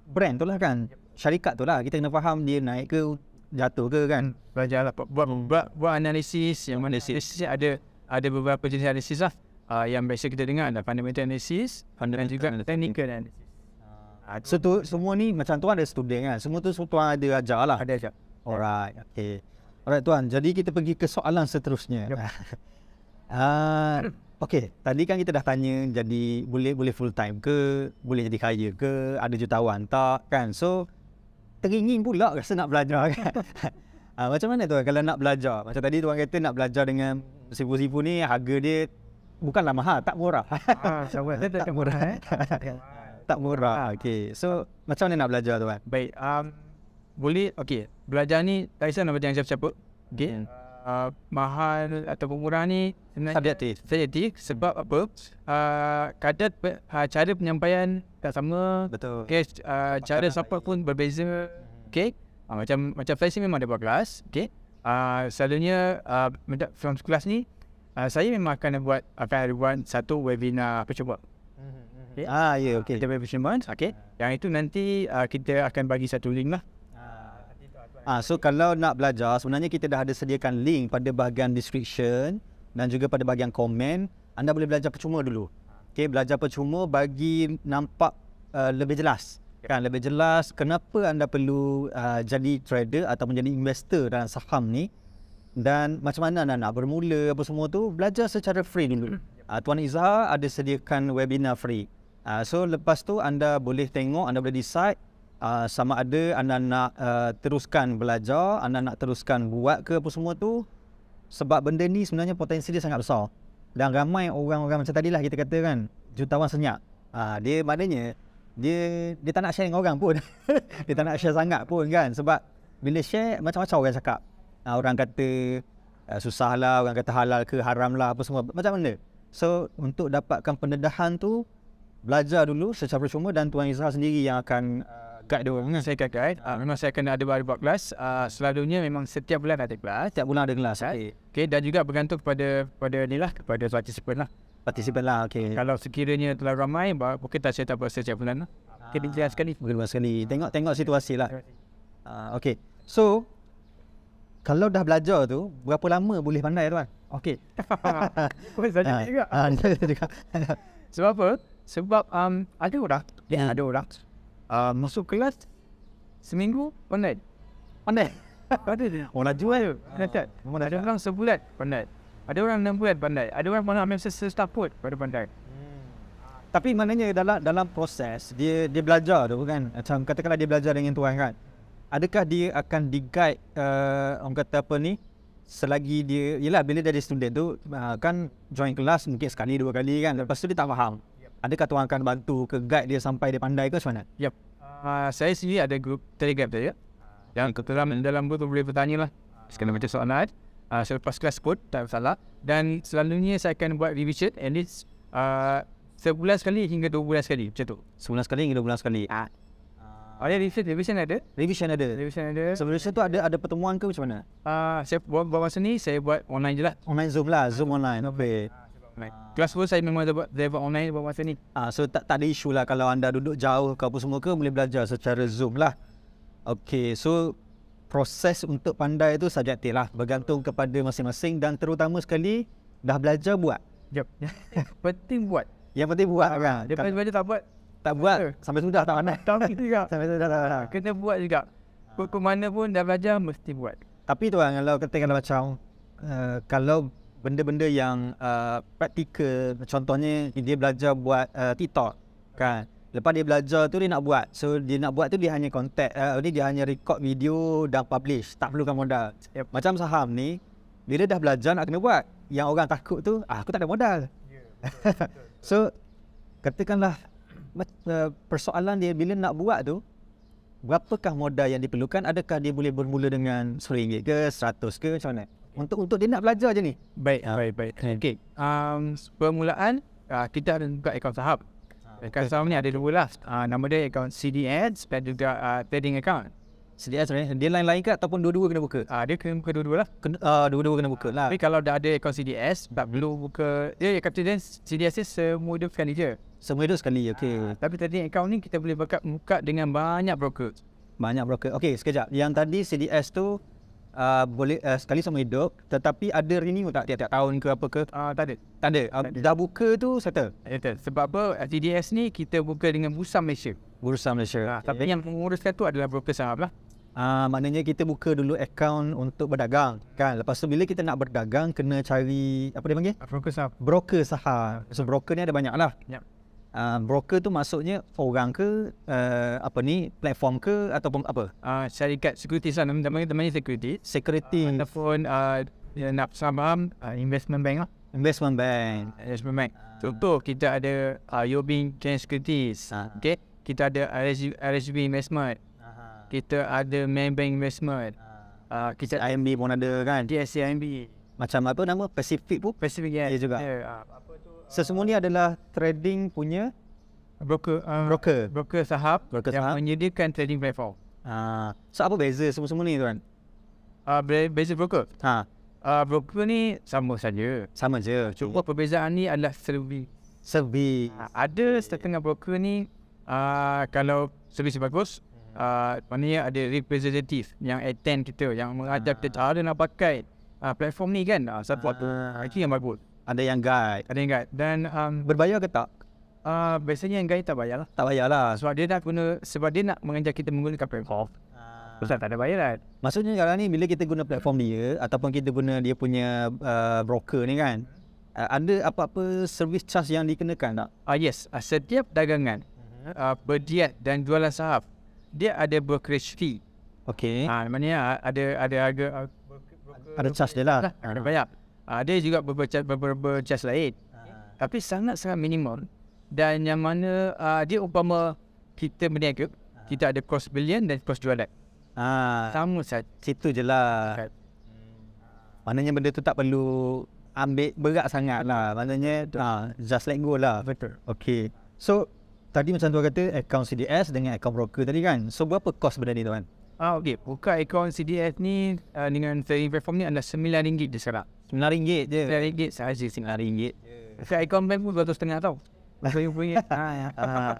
brand tu lah kan. Syarikat tu lah. Kita kena faham dia naik ke jatuh ke kan. belajar lah buat, buat, buat, buat analisis yang mana analisis ada ada beberapa jenis analisis lah uh, yang biasa kita dengar ada fundamental analysis dan juga technical analysis Ha, so tu semua ni macam tuan ada student kan. Semua tu semua tuan ada ajar lah. ada je Alright, okay. Alright tuan, jadi kita pergi ke soalan seterusnya. Yep. <laughs> Ah, okay, tadi kan kita dah tanya jadi boleh boleh full time ke, boleh jadi kaya ke, ada jutawan tak kan. So teringin pula rasa nak belajar kan. <laughs> Ah, macam mana tuan kalau nak belajar? Macam tadi tuan kata nak belajar dengan sifu-sifu ni harga dia bukanlah mahal, tak murah. ah sahabat saya tak murah eh <laughs> tak murah. Okay, so macam mana nak belajar tuan? baik um, boleh okey belajar ni tak kisah nak belajar siapa-siapa okey uh, mahal ataupun murah ni sebenarnya Subjektif. subjektif sebab apa uh, kadar uh, cara penyampaian tak sama Betul. Okay, uh, cara support pun berbeza. Okay, uh, macam macam Faisal memang ada buat kelas. Okay, uh, selalunya uh, from kelas ni, uh, saya memang akan buat akan ada buat satu webinar percuma. Okay. Ah, ya, okay. Kita percuma. Okay, yang itu nanti uh, kita akan bagi satu link lah. Ah, so kalau nak belajar, sebenarnya kita dah ada sediakan link pada bahagian description dan juga pada bahagian komen. Anda boleh belajar percuma dulu. Okay, belajar percuma bagi nampak uh, lebih jelas. Kan, lebih jelas kenapa anda perlu uh, jadi trader ataupun jadi investor dalam saham ni dan macam mana anda nak bermula apa semua tu belajar secara free dulu. Uh, Tuan Izzah ada sediakan webinar free. Uh, so lepas tu anda boleh tengok, anda boleh decide uh, sama ada anda nak uh, teruskan belajar, anda nak teruskan buat ke apa semua tu sebab benda ni sebenarnya potensi dia sangat besar. Dan ramai orang-orang macam tadi lah kita kata kan, jutawan senyap. Uh, dia maknanya dia dia tak nak share dengan orang pun. <laughs> dia tak nak share sangat pun kan sebab bila share macam-macam orang cakap. Uh, orang kata uh, susah lah, orang kata halal ke haram lah apa semua. Macam mana? So untuk dapatkan pendedahan tu belajar dulu secara percuma dan Tuan Izhar sendiri yang akan uh, guide dia orang. Saya akan guide. Uh, memang saya akan ada buat kelas. Uh, selalunya memang setiap bulan ada kelas. Setiap bulan ada kelas. Kan? Okay. Okay, dan juga bergantung kepada pada ni lah kepada participant lah. Partisipan lah. Okay. Kalau sekiranya terlalu ramai, mungkin tak saya tak buat setiap bulan lah. Okay, Ah. dia sekali. Mungkin sekali. Tengok-tengok situasi lah. Uh, okay. So, kalau dah belajar tu, berapa lama boleh pandai tuan? Okey. <laughs> Saya Ah, juga. <laughs> juga. Sebab apa? Sebab um, ada orang, ya, ada orang uh, masuk kelas seminggu pandai. pandai. <laughs> Ada dia. Orang jual. Ada tak? Ada orang sebulan pandai. Ada orang enam bulan pandai. Ada orang mana ambil setahun pun pada pandai. Tapi maknanya dalam dalam proses dia dia belajar tu kan. Macam katakanlah dia belajar dengan tuan kan. Adakah dia akan di-guide uh, orang kata apa ni selagi dia yalah bila dia ada student tu uh, kan join kelas mungkin sekali dua kali kan lepas tu dia tak faham. Adakah tuan akan bantu ke guide dia sampai dia pandai ke macam mana? Yep. Uh, saya sendiri ada grup Telegram saya. Yang dalam dalam grup tu boleh bertanya lah. Sekali macam soalan. Uh, selepas kelas pun tak masalah. Dan selalunya saya akan buat revision at least uh, sebulan sekali hingga dua bulan sekali macam tu. Sebulan sekali hingga dua bulan sekali. Ah. Oh, ada revision, revision ada. Revision ada. Revision ada. Sebelum tu ada ada pertemuan ke macam mana? Uh, saya buat, buat masa ni saya buat online je lah. Online Zoom lah, Zoom online. Okay. Online. Kelas pun saya memang saya buat online buat masa ni. Ah, so tak tak ada isu lah kalau anda duduk jauh ke apa semua ke boleh belajar secara Zoom lah. Okay, so proses untuk pandai tu subjektif lah. Bergantung kepada masing-masing dan terutama sekali dah belajar buat. Jap. <laughs> Penting buat. Yang penting buat kan. Daripada Kalau baca tak buat, tak buat sampai sudah tak pandai. tak gitu juga. <laughs> Sampai sudah tak pandai. Kena buat juga. Ke, mana pun dah belajar mesti buat. Tapi tu kan kalau katakanlah macam uh, kalau benda-benda yang uh, praktikal contohnya dia belajar buat uh, TikTok kan. Lepas dia belajar tu dia nak buat. So dia nak buat tu dia hanya contact uh, ni dia hanya record video dan publish. Tak perlukan modal. Yep. macam saham ni bila dah belajar nak kena buat. Yang orang takut tu ah aku tak ada modal. <laughs> So katakanlah uh, persoalan dia bila nak buat tu berapakah modal yang diperlukan? Adakah dia boleh bermula dengan RM1 ke 100 ke macam mana untuk untuk dia nak belajar je ni Baik, Ah. baik, baik. Okay. Um, permulaan, uh, kita ada buka akaun saham. Akaun saham ni ada dua lah. Uh, nama dia akaun CDS dan juga uh, trading account. CDS sebenarnya dia lain-lain ke ataupun dua-dua kena buka Uh, dia kena buka dua-dua lah. kena, uh, dua-dua kena buka lah Tapi kalau dah ada akaun CDS, tak perlu buka. Dia kata dia CDS ni semua dia sekali je. semua itu sekali okey Uh, tapi trading account ni kita boleh buka, buka dengan banyak broker. banyak broker okey sekejap yang tadi CDS tu uh, boleh uh, sekali seumur hidup tetapi ada renew tak tiap-tiap tahun ke apa ke Uh, tak ada. tak ada uh, dah buka tu settle Betul. Sebab apa CDS ni kita buka dengan Bursa Malaysia. Bursa Malaysia Uh, tapi yang menguruskan tu adalah broker saham lah. Ah, maknanya kita buka dulu akaun untuk berdagang kan. Lepas tu bila kita nak berdagang kena cari apa dia panggil? Uh, broker saham. Broker saham. So broker ni ada banyak lah. Yep. Uh, broker tu maksudnya orang ke uh, apa ni platform ke ataupun apa? uh, syarikat securities lah. Nama namanya namanya security Security uh, ataupun uh, dia nak saham uh, investment bank lah. Investment bank. investment bank. Contoh kita ada uh, Yobin Chain Securities. Ah. okay kita ada RSB, RSB Investment. Kita ada Maybank Investment. Uh, kita ada IMB pun ada kan. DSCIMB Macam apa nama? Pacific pun. Pacific Gas Ya juga. uh, tu So semua ni adalah trading punya broker uh, broker. broker saham Broker yang saham. menyediakan trading platform Ah, so apa beza semua-semua ni tuan? uh, be- beza broker Ha, uh, broker ni sama saja sama je. cuma perbezaan ni adalah service Servis. Uh, ada setengah broker ni uh, kalau servis bagus uh, maknanya ada representative yang attend kita yang mengajar kita cara nak pakai uh, platform ni kan uh, satu waktu Ah. itu yang bagus Ada yang guide. ada yang guide dan um, Berbayar ke tak? uh, biasanya yang guide tak bayar lah Tak bayar lah. sebab dia nak guna sebab dia nak mengajar kita menggunakan platform Ustaz tak ada bayaran Maksudnya sekarang ni bila kita guna platform dia ataupun kita guna dia punya uh, broker ni kan uh, ada apa-apa service charge yang dikenakan tak? uh, yes uh, setiap dagangan uh, berdiat dan jualan saham dia ada brokerage fee Okey. Ah, maknanya ada ada harga uh, ada charge dia lah. lah, ada banyak. Ah, ada juga beberapa beberapa charge lain. Tapi sangat-sangat minimal. Dan yang mana uh, dia umpama kita berniaga, kita ada cost belian dan cost jualan. Ah, Sama saja. situ je lah. Kan. Maknanya benda tu tak perlu ambil berat sangat lah. Maknanya ah, just let go lah. Betul. Okey. So tadi macam tuan kata account CDS dengan account broker tadi kan. So berapa cost benda ni tuan? Ah, okey. Buka akaun CDS ni uh, dengan trading platform ni adalah RM9 je sekarang. RM9 je. RM9 sahaja RM9. RM9. Saya akaun bank pun RM200 tau. RM20. <laughs> ah, ya. Ah,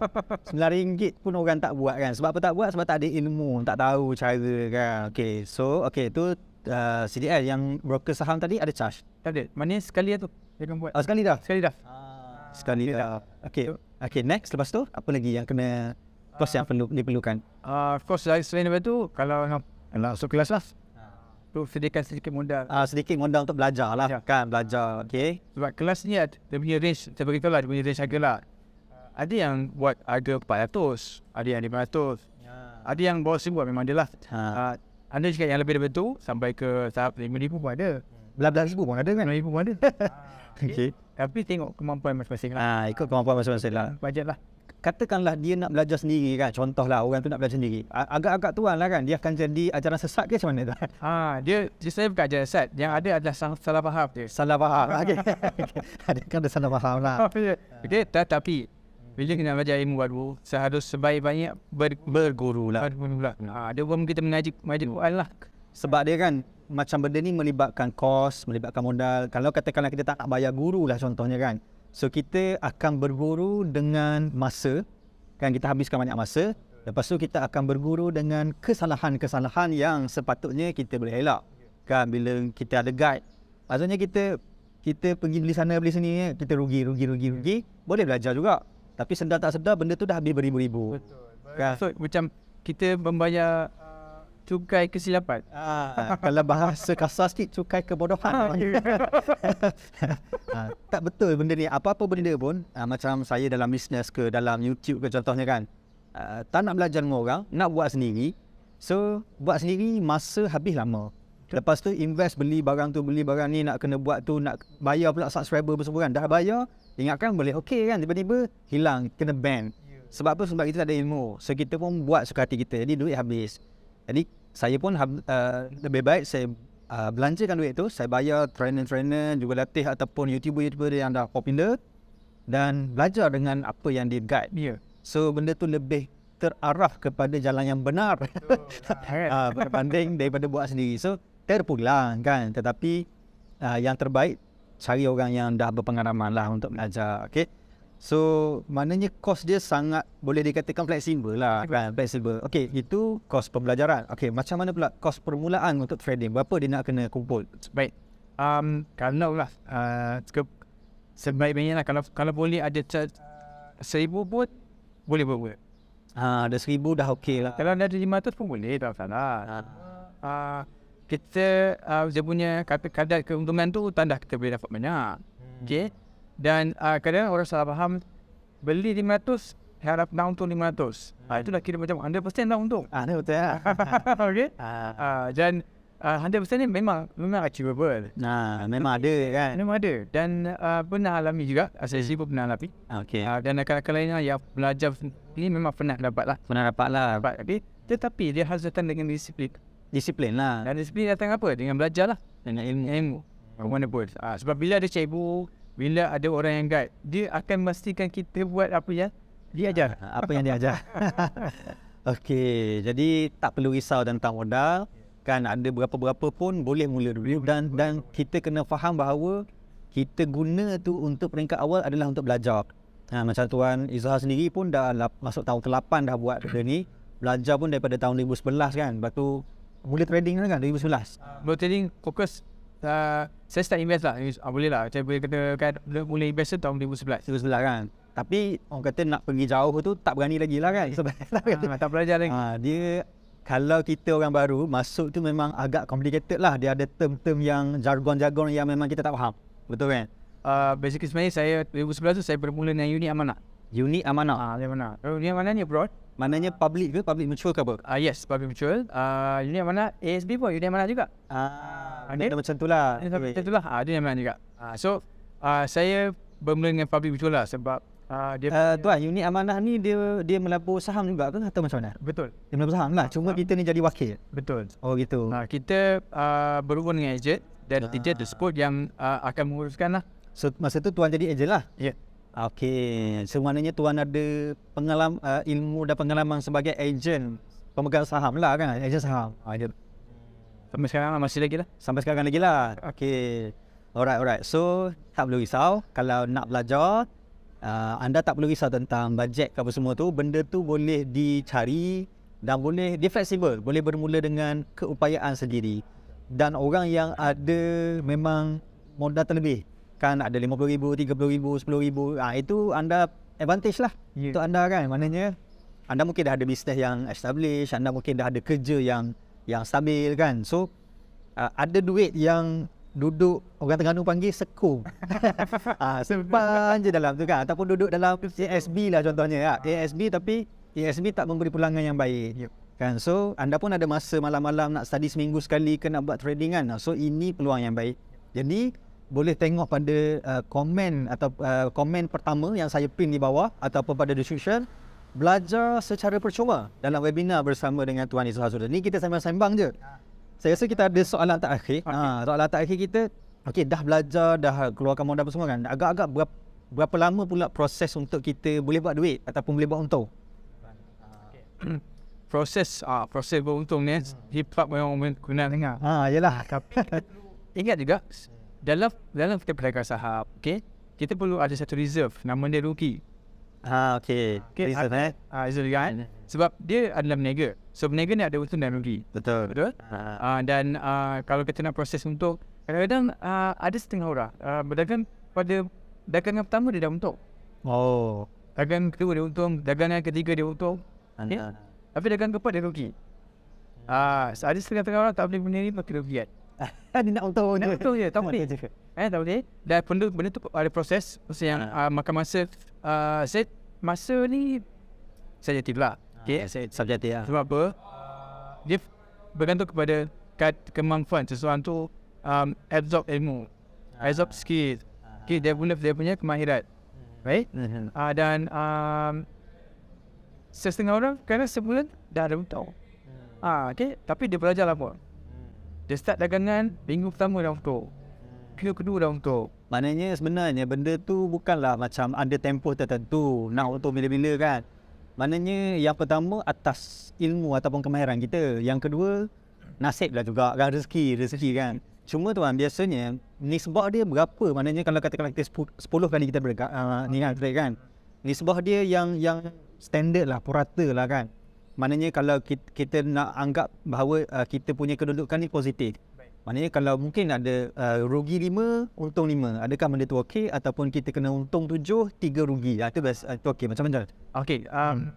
RM9 pun orang tak buat kan. Sebab apa tak buat? Sebab tak ada ilmu, tak tahu cara kan. Okay, so okay tu uh, CDL yang broker saham tadi ada charge. Tak ada. Maknanya sekali lah tu. Dia akan buat. Oh, sekali dah? Sekali dah. Sekali dah. Okay, okay next lepas tu apa lagi yang kena cost yang perlu diperlukan? Uh, of course selain daripada tu kalau nak masuk kelas lah tu sediakan sedikit modal Uh, sedikit modal untuk belajar lah Ya. kan, belajar. Okay. sebab kelas ni ada- dia punya range saya beritahu lah dia punya range harga lah ada yang buat harga 400 ada yang 500 ada yang bawah 1000 memang ada lah Ha. uh, ada juga yang lebih daripada tu sampai ke tahap 5000 pun ada Belas-belas ribu pun ada kan? 5000 pun ada <laughs> Okay. tapi tengok kemampuan masing-masing lah Ah, ikut kemampuan masing-masing lah. bajet lah Katakanlah dia nak belajar sendiri kan. Contohlah orang tu nak belajar sendiri. Agak-agak tuan lah kan. Dia akan jadi ajaran sesat ke macam mana tu? ha, dia, saya bukan ajar set yang ada adalah salah, salah faham dia Salah faham. <laughs> Okay. ada <laughs> kan ada salah faham lah. Okay, tetapi bila kita belajar ilmu baru, seharus sebaik-baiknya ber, Berguru lah. berguru lah. Ha, dia pun kita mengaji mengaji Quran lah. Sebab dia kan macam benda ni melibatkan kos, melibatkan modal. Kalau katakanlah kita tak nak bayar guru lah contohnya kan. So kita akan berguru dengan masa. Kan kita habiskan banyak masa. Lepas tu kita akan berguru dengan kesalahan-kesalahan yang sepatutnya kita boleh elak. Kan bila kita ada guide. Maksudnya kita kita pergi beli sana beli sini eh, kita rugi rugi rugi rugi boleh belajar juga. Tapi sedar tak sedar benda tu dah habis beribu-ribu. Kan? So macam kita membayar cukai kesilapan. Ah, kalau bahasa kasar sikit cukai kebodohan. <laughs> ah, tak betul benda ni. Apa-apa benda pun ah, macam saya dalam bisnes ke dalam YouTube ke contohnya kan. Ah, tak nak belajar dengan orang, nak buat sendiri. So, buat sendiri masa habis lama. Lepas tu invest beli barang tu, beli barang ni nak kena buat tu, nak bayar pula subscriber bersebulan. Dah bayar, ingatkan boleh okey kan. Tiba-tiba hilang, kena ban. Sebab apa? Sebab kita tak ada ilmu. So kita pun buat suka hati kita. Jadi duit habis. Jadi saya pun uh, lebih baik saya uh, belanjakan duit tu. Saya bayar trainer-trainer, juga latih ataupun YouTuber-YouTuber yang dah popular. Dan belajar dengan apa yang dia guide. Ya. So benda tu lebih terarah kepada jalan yang benar. uh, <laughs> berbanding daripada buat sendiri. So terpulang kan. Tetapi uh, yang terbaik cari orang yang dah berpengalaman lah untuk belajar. Okay. So maknanya kos dia sangat boleh dikatakan fleksibel lah kan fleksibel. Okey itu kos pembelajaran. Okey macam mana pula kos permulaan untuk trading? Berapa dia nak kena kumpul? Baik. Um, kalau lah uh, sebaik-baiknya lah kalau kalau boleh ada seribu pun boleh buat. Ha, ada seribu dah okey lah. Kalau ada lima ratus pun boleh tak salah. Ha. Uh, kita uh, dia punya kadar keuntungan tu tanda kita boleh dapat banyak. Hmm. Okey. Dan uh, kadang orang salah faham Beli 500 Harap nak untung 500 hmm. uh, Itu dah kira macam 100% dah untung Ah, uh, betul ya Okay. Uh. <laughs> Uh, Dan uh, 100% ni memang Memang achievable. Nah, memang ada kan? Memang ada. Dan uh, pernah alami juga. Saya sendiri pun pernah alami. Okay. uh, Dan akan-akan lainnya Yang belajar Ini memang pernah dapat lah. Pernah dapat lah. Dapat, okay? Tetapi dia harus datang dengan disiplin. Disiplin lah. Dan disiplin datang apa? Dengan belajar lah. Dengan ilmu. Ilmu. Mana pun. Uh, Sebab bila ada cikgu bila ada orang yang guide, dia akan memastikan kita buat apa yang dia ajar. <laughs> Apa yang dia ajar. <laughs> Okey, jadi tak perlu risau tentang modal. Kan ada berapa-berapa pun boleh mula dulu dan dan kita kena faham bahawa kita guna tu untuk peringkat awal adalah untuk belajar. Ha, macam tuan Izhar sendiri pun dah masuk tahun ke-8 dah buat benda ni. Belajar pun daripada tahun 2011 kan. Lepas tu mula trading kan 2011. Mula trading fokus uh, saya start invest lah. Uh, boleh lah. Saya boleh kata kan, mulai invest tu tahun 2011. 2011 kan. Tapi orang kata nak pergi jauh tu tak berani lagi lah kan. Sebab <laughs> ha, tak belajar lagi. Ha, dia kalau kita orang baru masuk tu memang agak complicated lah. Dia ada term-term yang jargon-jargon yang memang kita tak faham. Betul kan? Uh, basically sebenarnya saya 2011 tu saya bermula dengan unit amanah. Unit amanah? Ah, uh, amanah. Oh, unit amanah ni abroad. Maknanya public ke? Public mutual ke apa? Uh, yes, public mutual. Uh, unit amanah ASB pun unit amanah juga. Ah, uh, okay. macam tu lah. Macam tu lah. Uh, dia amanah juga. Uh, so, uh, saya bermula dengan public mutual lah sebab Uh, dia uh, tuan, unit amanah ni dia dia melabur saham juga ke atau macam mana? Betul. Dia melabur saham lah. Cuma kita ni jadi wakil. Betul. Oh gitu. Uh, kita uh, berhubung dengan ejen dan uh. ejen tersebut yang uh, akan menguruskan lah. So masa tu tuan jadi ejen lah? Ya. Yeah. Okey. So maknanya tuan ada pengalaman uh, ilmu dan pengalaman sebagai ejen pemegang saham lah kan? Ejen saham. Ah, dia. Sampai sekarang masih lagi lah. Sampai sekarang lagi lah. Okey. Alright, alright. So, tak perlu risau. Kalau nak belajar, uh, anda tak perlu risau tentang bajet ke apa semua tu benda tu boleh dicari dan boleh dia fleksibel boleh bermula dengan keupayaan sendiri dan orang yang ada memang modal terlebih kan ada RM50,000, RM30,000, RM10,000 ah itu anda advantage lah yeah. untuk anda kan maknanya anda mungkin dah ada bisnes yang established anda mungkin dah ada kerja yang yang stabil kan so uh, ada duit yang duduk orang Terengganu panggil sekum. <laughs> ah, simpan je dalam tu kan ataupun duduk dalam ASB lah contohnya ya. ASB tapi ASB tak memberi pulangan yang baik. Yep. Kan so anda pun ada masa malam-malam nak study seminggu sekali ke nak buat trading kan. So ini peluang yang baik. Jadi boleh tengok pada uh, komen atau uh, komen pertama yang saya pin di bawah ataupun pada description belajar secara percuma dalam webinar bersama dengan Tuan Izzah Sudah. Ni kita sembang-sembang je. Saya rasa kita ada soalan tak akhir. Okay. Ha, soalan tak akhir kita, okey dah belajar, dah keluarkan modal apa semua kan. Agak-agak berapa, berapa lama pula proses untuk kita boleh buat duit ataupun boleh buat untung? Okay. <clears throat> proses ah proses buat untung ni hip hop yang guna dengar. Ha, yalah. Tapi ingat juga dalam dalam kita berdagang saham, okey, kita perlu ada satu reserve nama dia rugi. Ha, okey. Okay, reserve eh. Ah, reserve kan? Sebab dia adalah berniaga. So berniaga ni ada untung dan rugi. Betul. Betul? Ha. Uh, dan uh, kalau kita nak proses untuk kadang-kadang uh, ada setengah orang uh, berdagang pada dagangan pertama dia dah untung. Oh. Dagangan kedua dia untung, dagangan ketiga dia untung. Okay? Tapi dagangan keempat dia rugi. Ah, uh, ada setengah-setengah orang tak boleh menerima kerugian. Dia nak untung. Nak untung je, tak boleh. Eh, tak boleh. Dan benda, benda tu ada proses. Proses yang uh, makan masa. Uh, saya, masa ni, saya jadi lah. Okay. Saya subjektif lah. Sebab apa? Dia bergantung kepada kad kemampuan seseorang tu um, absorb ilmu. Absorb skill. Okay, dia punya, dia punya kemahiran. Baik? Uh, dan um, setengah orang kerana sebulan dah ada untung. Ah, okay. Tapi dia belajar lama. Dia start dagangan minggu pertama dah untuk. Minggu kedua dah untuk. Maknanya sebenarnya benda tu bukanlah macam ada tempoh tertentu nak untuk bila-bila kan. Maknanya yang pertama atas ilmu ataupun kemahiran kita. Yang kedua nasib lah juga kan rezeki, rezeki kan. Cuma tuan biasanya nisbah dia berapa? Maknanya kalau katakanlah kita 10 kali kita berdekat uh, ni kan, kan. Nisbah dia yang yang standard lah, purata lah kan. Maknanya kalau kita, kita nak anggap bahawa uh, kita punya kedudukan ni positif. Maknanya kalau mungkin ada uh, rugi lima, untung lima. Adakah benda tu okey ataupun kita kena untung tujuh, tiga rugi. Itu uh, uh, itu okey. Macam mana? Okey. Um, hmm.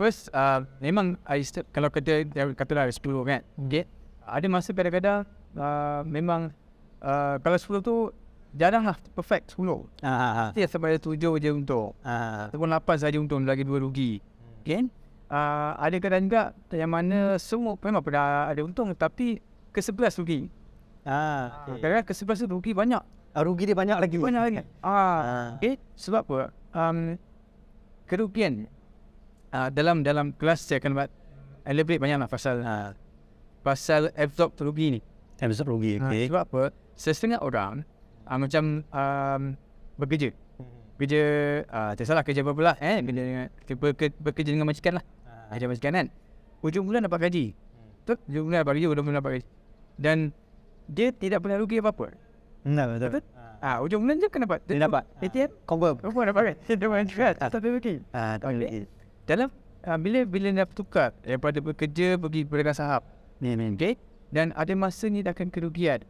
First, uh, memang I step, kalau kata katalah sepuluh kan. Okay. Ada masa kadang-kadang uh, memang uh, kalau sepuluh tu jarang lah perfect sepuluh. Ah, Mesti sampai ada tujuh je untung. Ah. Ataupun lapan saja untung lagi dua rugi. Okay. Uh, ada kadang juga yang mana semua memang pernah ada untung tapi ke sebelas rugi. Ah, okay. Kadang-kadang ke sebelas rugi banyak. Ah, rugi dia banyak lagi. Banyak lagi. <laughs> Ah, ah. Okay. Sebab apa? Um, kerugian uh, dalam dalam kelas saya akan buat elaborate banyak lah pasal uh, pasal absorb rugi ni. Absorb rugi, okay. Uh, sebab apa? Sesetengah orang uh, macam um, bekerja. Kerja, uh, tak salah kerja berapa lah eh? Kerja, bekerja, bekerja dengan majikan lah. Uh. Kerja majikan kan. Ujung bulan dapat gaji. Betul? Hmm. Ujung bulan dapat gaji, ujung bulan dapat gaji. Dan dia tidak pernah rugi apa-apa. Nah, betul. betul? Ah, uh, ujung bulan je kan dapat. Dia dapat. ATM? Confirm. Confirm dapat kan? Dia dapat juga. Tak rugi. Ah, tak rugi. Dalam uh, bila bila dia bertukar daripada bekerja pergi berdagang saham. Ni ni. Okay? Dan ada masa ni dah akan kerugian.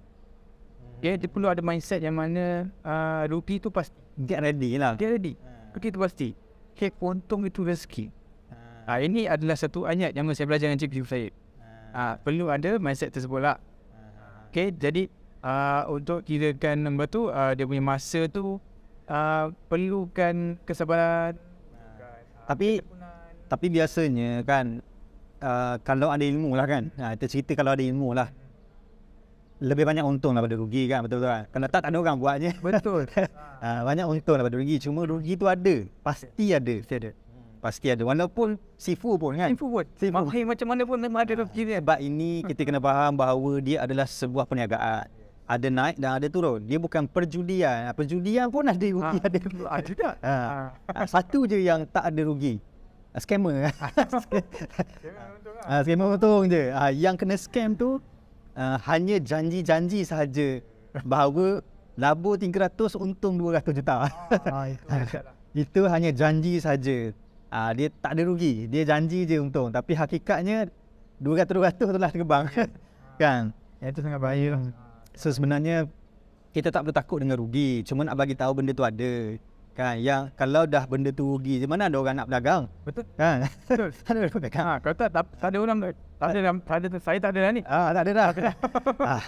Okay, dia perlu ada mindset yang mana uh, rugi tu pasti. Dia ready lah. Dia ready. Ha. Rugi tu pasti. Okay, untung itu rezeki. Ha. Ha, ini adalah satu ayat yang saya belajar dengan Cik Syed. Ha. Ha, perlu ada mindset tersebut lah. Ha. Okay, jadi uh, untuk kirakan nombor tu, uh, dia punya masa tu uh, perlukan kesabaran. Ha. Tapi tapi biasanya kan uh, kalau ada ilmu lah kan. Ha, kita cerita kalau ada ilmu lah lebih banyak untung daripada rugi kan betul betul kan? Kalau tak tak ada orang buatnya. Betul. <laughs> Ha, banyak untung daripada rugi. Cuma rugi tu ada. Pasti ada. Pasti ada. Pasti ada. Walaupun sifu pun kan? Sifu pun. Sifu. Mahir macam mana pun memang ada rugi dia. Sebab ini kita kena faham bahawa dia adalah sebuah perniagaan. Ada naik dan ada turun. Dia bukan perjudian. Perjudian pun ada rugi ha. ada ada tak? ha. ha. satu je yang tak ada rugi. <laughs> Scammer ha, scammer untung je. Ha, yang kena scam tu uh, hanya janji-janji sahaja bahawa labur 300 untung 200 juta. Ah, <laughs> itu, itu hanya janji saja. Uh, dia tak ada rugi. Dia janji je untung. Tapi hakikatnya 200-200 tu lah terbang. <laughs> kan? Ya, itu sangat bahaya. So sebenarnya kita tak perlu takut dengan rugi. Cuma nak bagi tahu benda tu ada kan yang kalau dah benda tu rugi mana ada orang nak berdagang? Betul. Kan? <laughs> Betul. Tak ada orang berdagang. Ha, tak, tak, tak ada orang tak ada, tak ada saya tak ada dah ni. Ah tak ada dah. <laughs> Ah,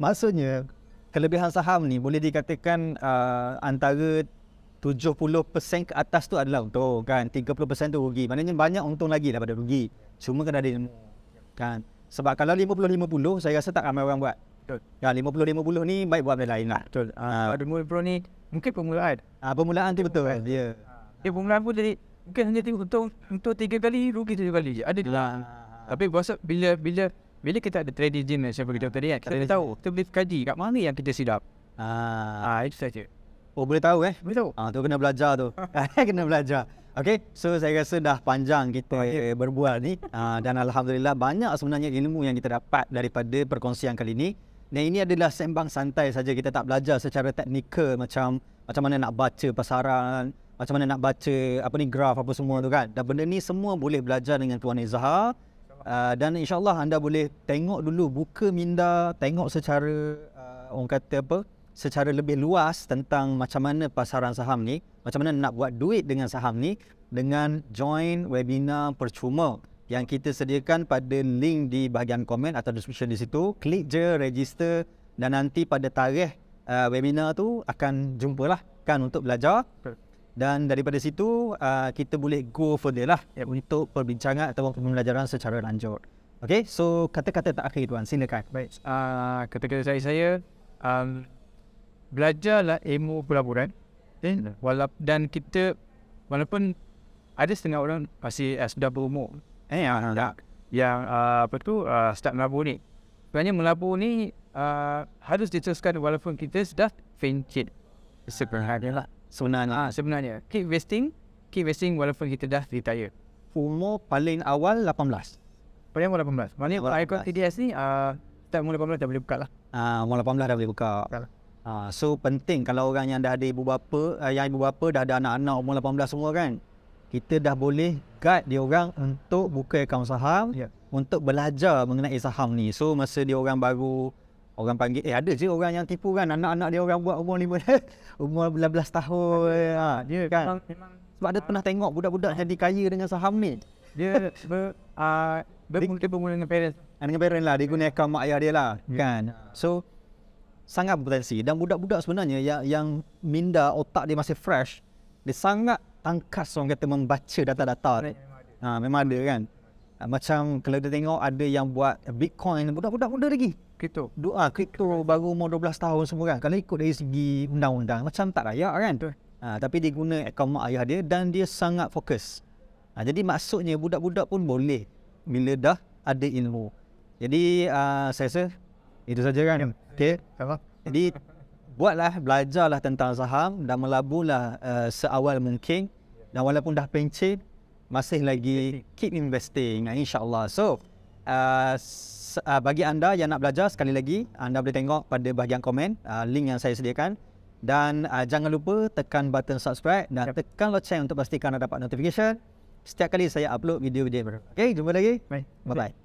maksudnya kelebihan saham ni boleh dikatakan uh, antara 70% ke atas tu adalah untung kan? 30% tu rugi. Maknanya banyak untung lagi daripada rugi. Cuma kena ada ilmu kan? Sebab kalau 50-50 saya rasa tak ramai orang buat Betul. Ya 50-50 ni baik buat benda lain lah. Betul. Uh, ada uh, pro ni mungkin permulaan. Ah uh, permulaan tu betul kan. Ya. Dia permulaan pun jadi mungkin hanya tengok untung untuk tiga kali rugi tujuh kali je. Ada lah. Tapi berasa bila bila bila kita ada trading gym yang saya beritahu tadi kan, kita tahu kita boleh kaji kat mana yang kita silap. Ah, ah itu saja. Oh boleh tahu eh? Boleh tahu. Ah tu kena belajar tu. <laughs> <laughs> kena belajar. Okay, so saya rasa dah panjang kita yeah. berbual ni uh, dan Alhamdulillah banyak sebenarnya ilmu yang kita dapat daripada perkongsian kali ini. Dan ini adalah sembang santai saja kita tak belajar secara teknikal macam macam mana nak baca pasaran, macam mana nak baca apa ni graf apa semua tu kan. Dan benda ni semua boleh belajar dengan Tuan Izhar. Uh, dan insyaallah anda boleh tengok dulu buka minda, tengok secara uh, orang kata apa? secara lebih luas tentang macam mana pasaran saham ni, macam mana nak buat duit dengan saham ni dengan join webinar percuma yang kita sediakan pada link di bahagian komen atau description di situ. Klik je register dan nanti pada tarikh uh, webinar tu akan jumpalah kan untuk belajar. Dan daripada situ uh, kita boleh go further lah yep. untuk perbincangan atau pembelajaran secara lanjut. Okay, so kata-kata tak akhir tuan, silakan. Baik, uh, kata-kata saya saya um, belajarlah ilmu pelaburan dan, walap, dan kita walaupun ada setengah orang masih uh, sudah berumur eh yang uh, yang uh, apa tu uh, start melabur ni. Sebenarnya melabur ni uh, harus diteruskan walaupun kita sudah pencit sebenarnya lah. Sebenarnya. Ah, sebenarnya. Keep investing keep investing walaupun kita dah retire. Umur paling awal 18 paling awal 18 maknanya ikon TDS ni uh, start umur 18 dah boleh buka lah. Ah, umur 18 dah boleh buka. Ah, so penting kalau orang yang dah ada ibu bapa uh, yang ibu bapa dah ada anak-anak umur 18 semua kan kita dah boleh guide dia orang untuk buka akaun saham yeah. untuk belajar mengenai saham ni. So masa dia orang baru orang panggil eh ada je orang yang tipu kan anak-anak dia orang buat umur 5 <laughs> umur 15 tahun ha dia kan memang, sebab dia pernah tengok budak-budak jadi kaya dengan saham ni. Dia <laughs> ber uh, bermula dengan parents. Ah, dengan parents lah dia guna akaun mak ayah dia lah yeah. kan. So sangat berpotensi dan budak-budak sebenarnya yang yang minda otak dia masih fresh dia sangat tangkas orang kata membaca data-data tu. Ha, memang ada kan. Ha, macam kalau dia tengok ada yang buat Bitcoin budak-budak muda lagi. Kripto. Doa kripto baru umur 12 tahun semua kan. Kalau ikut dari segi undang-undang macam tak layak kan. Ha, tapi dia guna akaun mak ayah dia dan dia sangat fokus. Ha, jadi maksudnya budak-budak pun boleh bila dah ada ilmu. Jadi uh, saya rasa itu saja kan. Ya. Okey. Jadi buatlah belajarlah tentang saham dan melaburlah uh, seawal mungkin dan walaupun dah pencet masih lagi keep investing insyaallah so uh, uh, bagi anda yang nak belajar sekali lagi anda boleh tengok pada bahagian komen uh, link yang saya sediakan dan uh, jangan lupa tekan button subscribe dan tekan loceng untuk pastikan anda dapat notification setiap kali saya upload video-video baru. Okay, jumpa lagi. Bye. Bye-bye.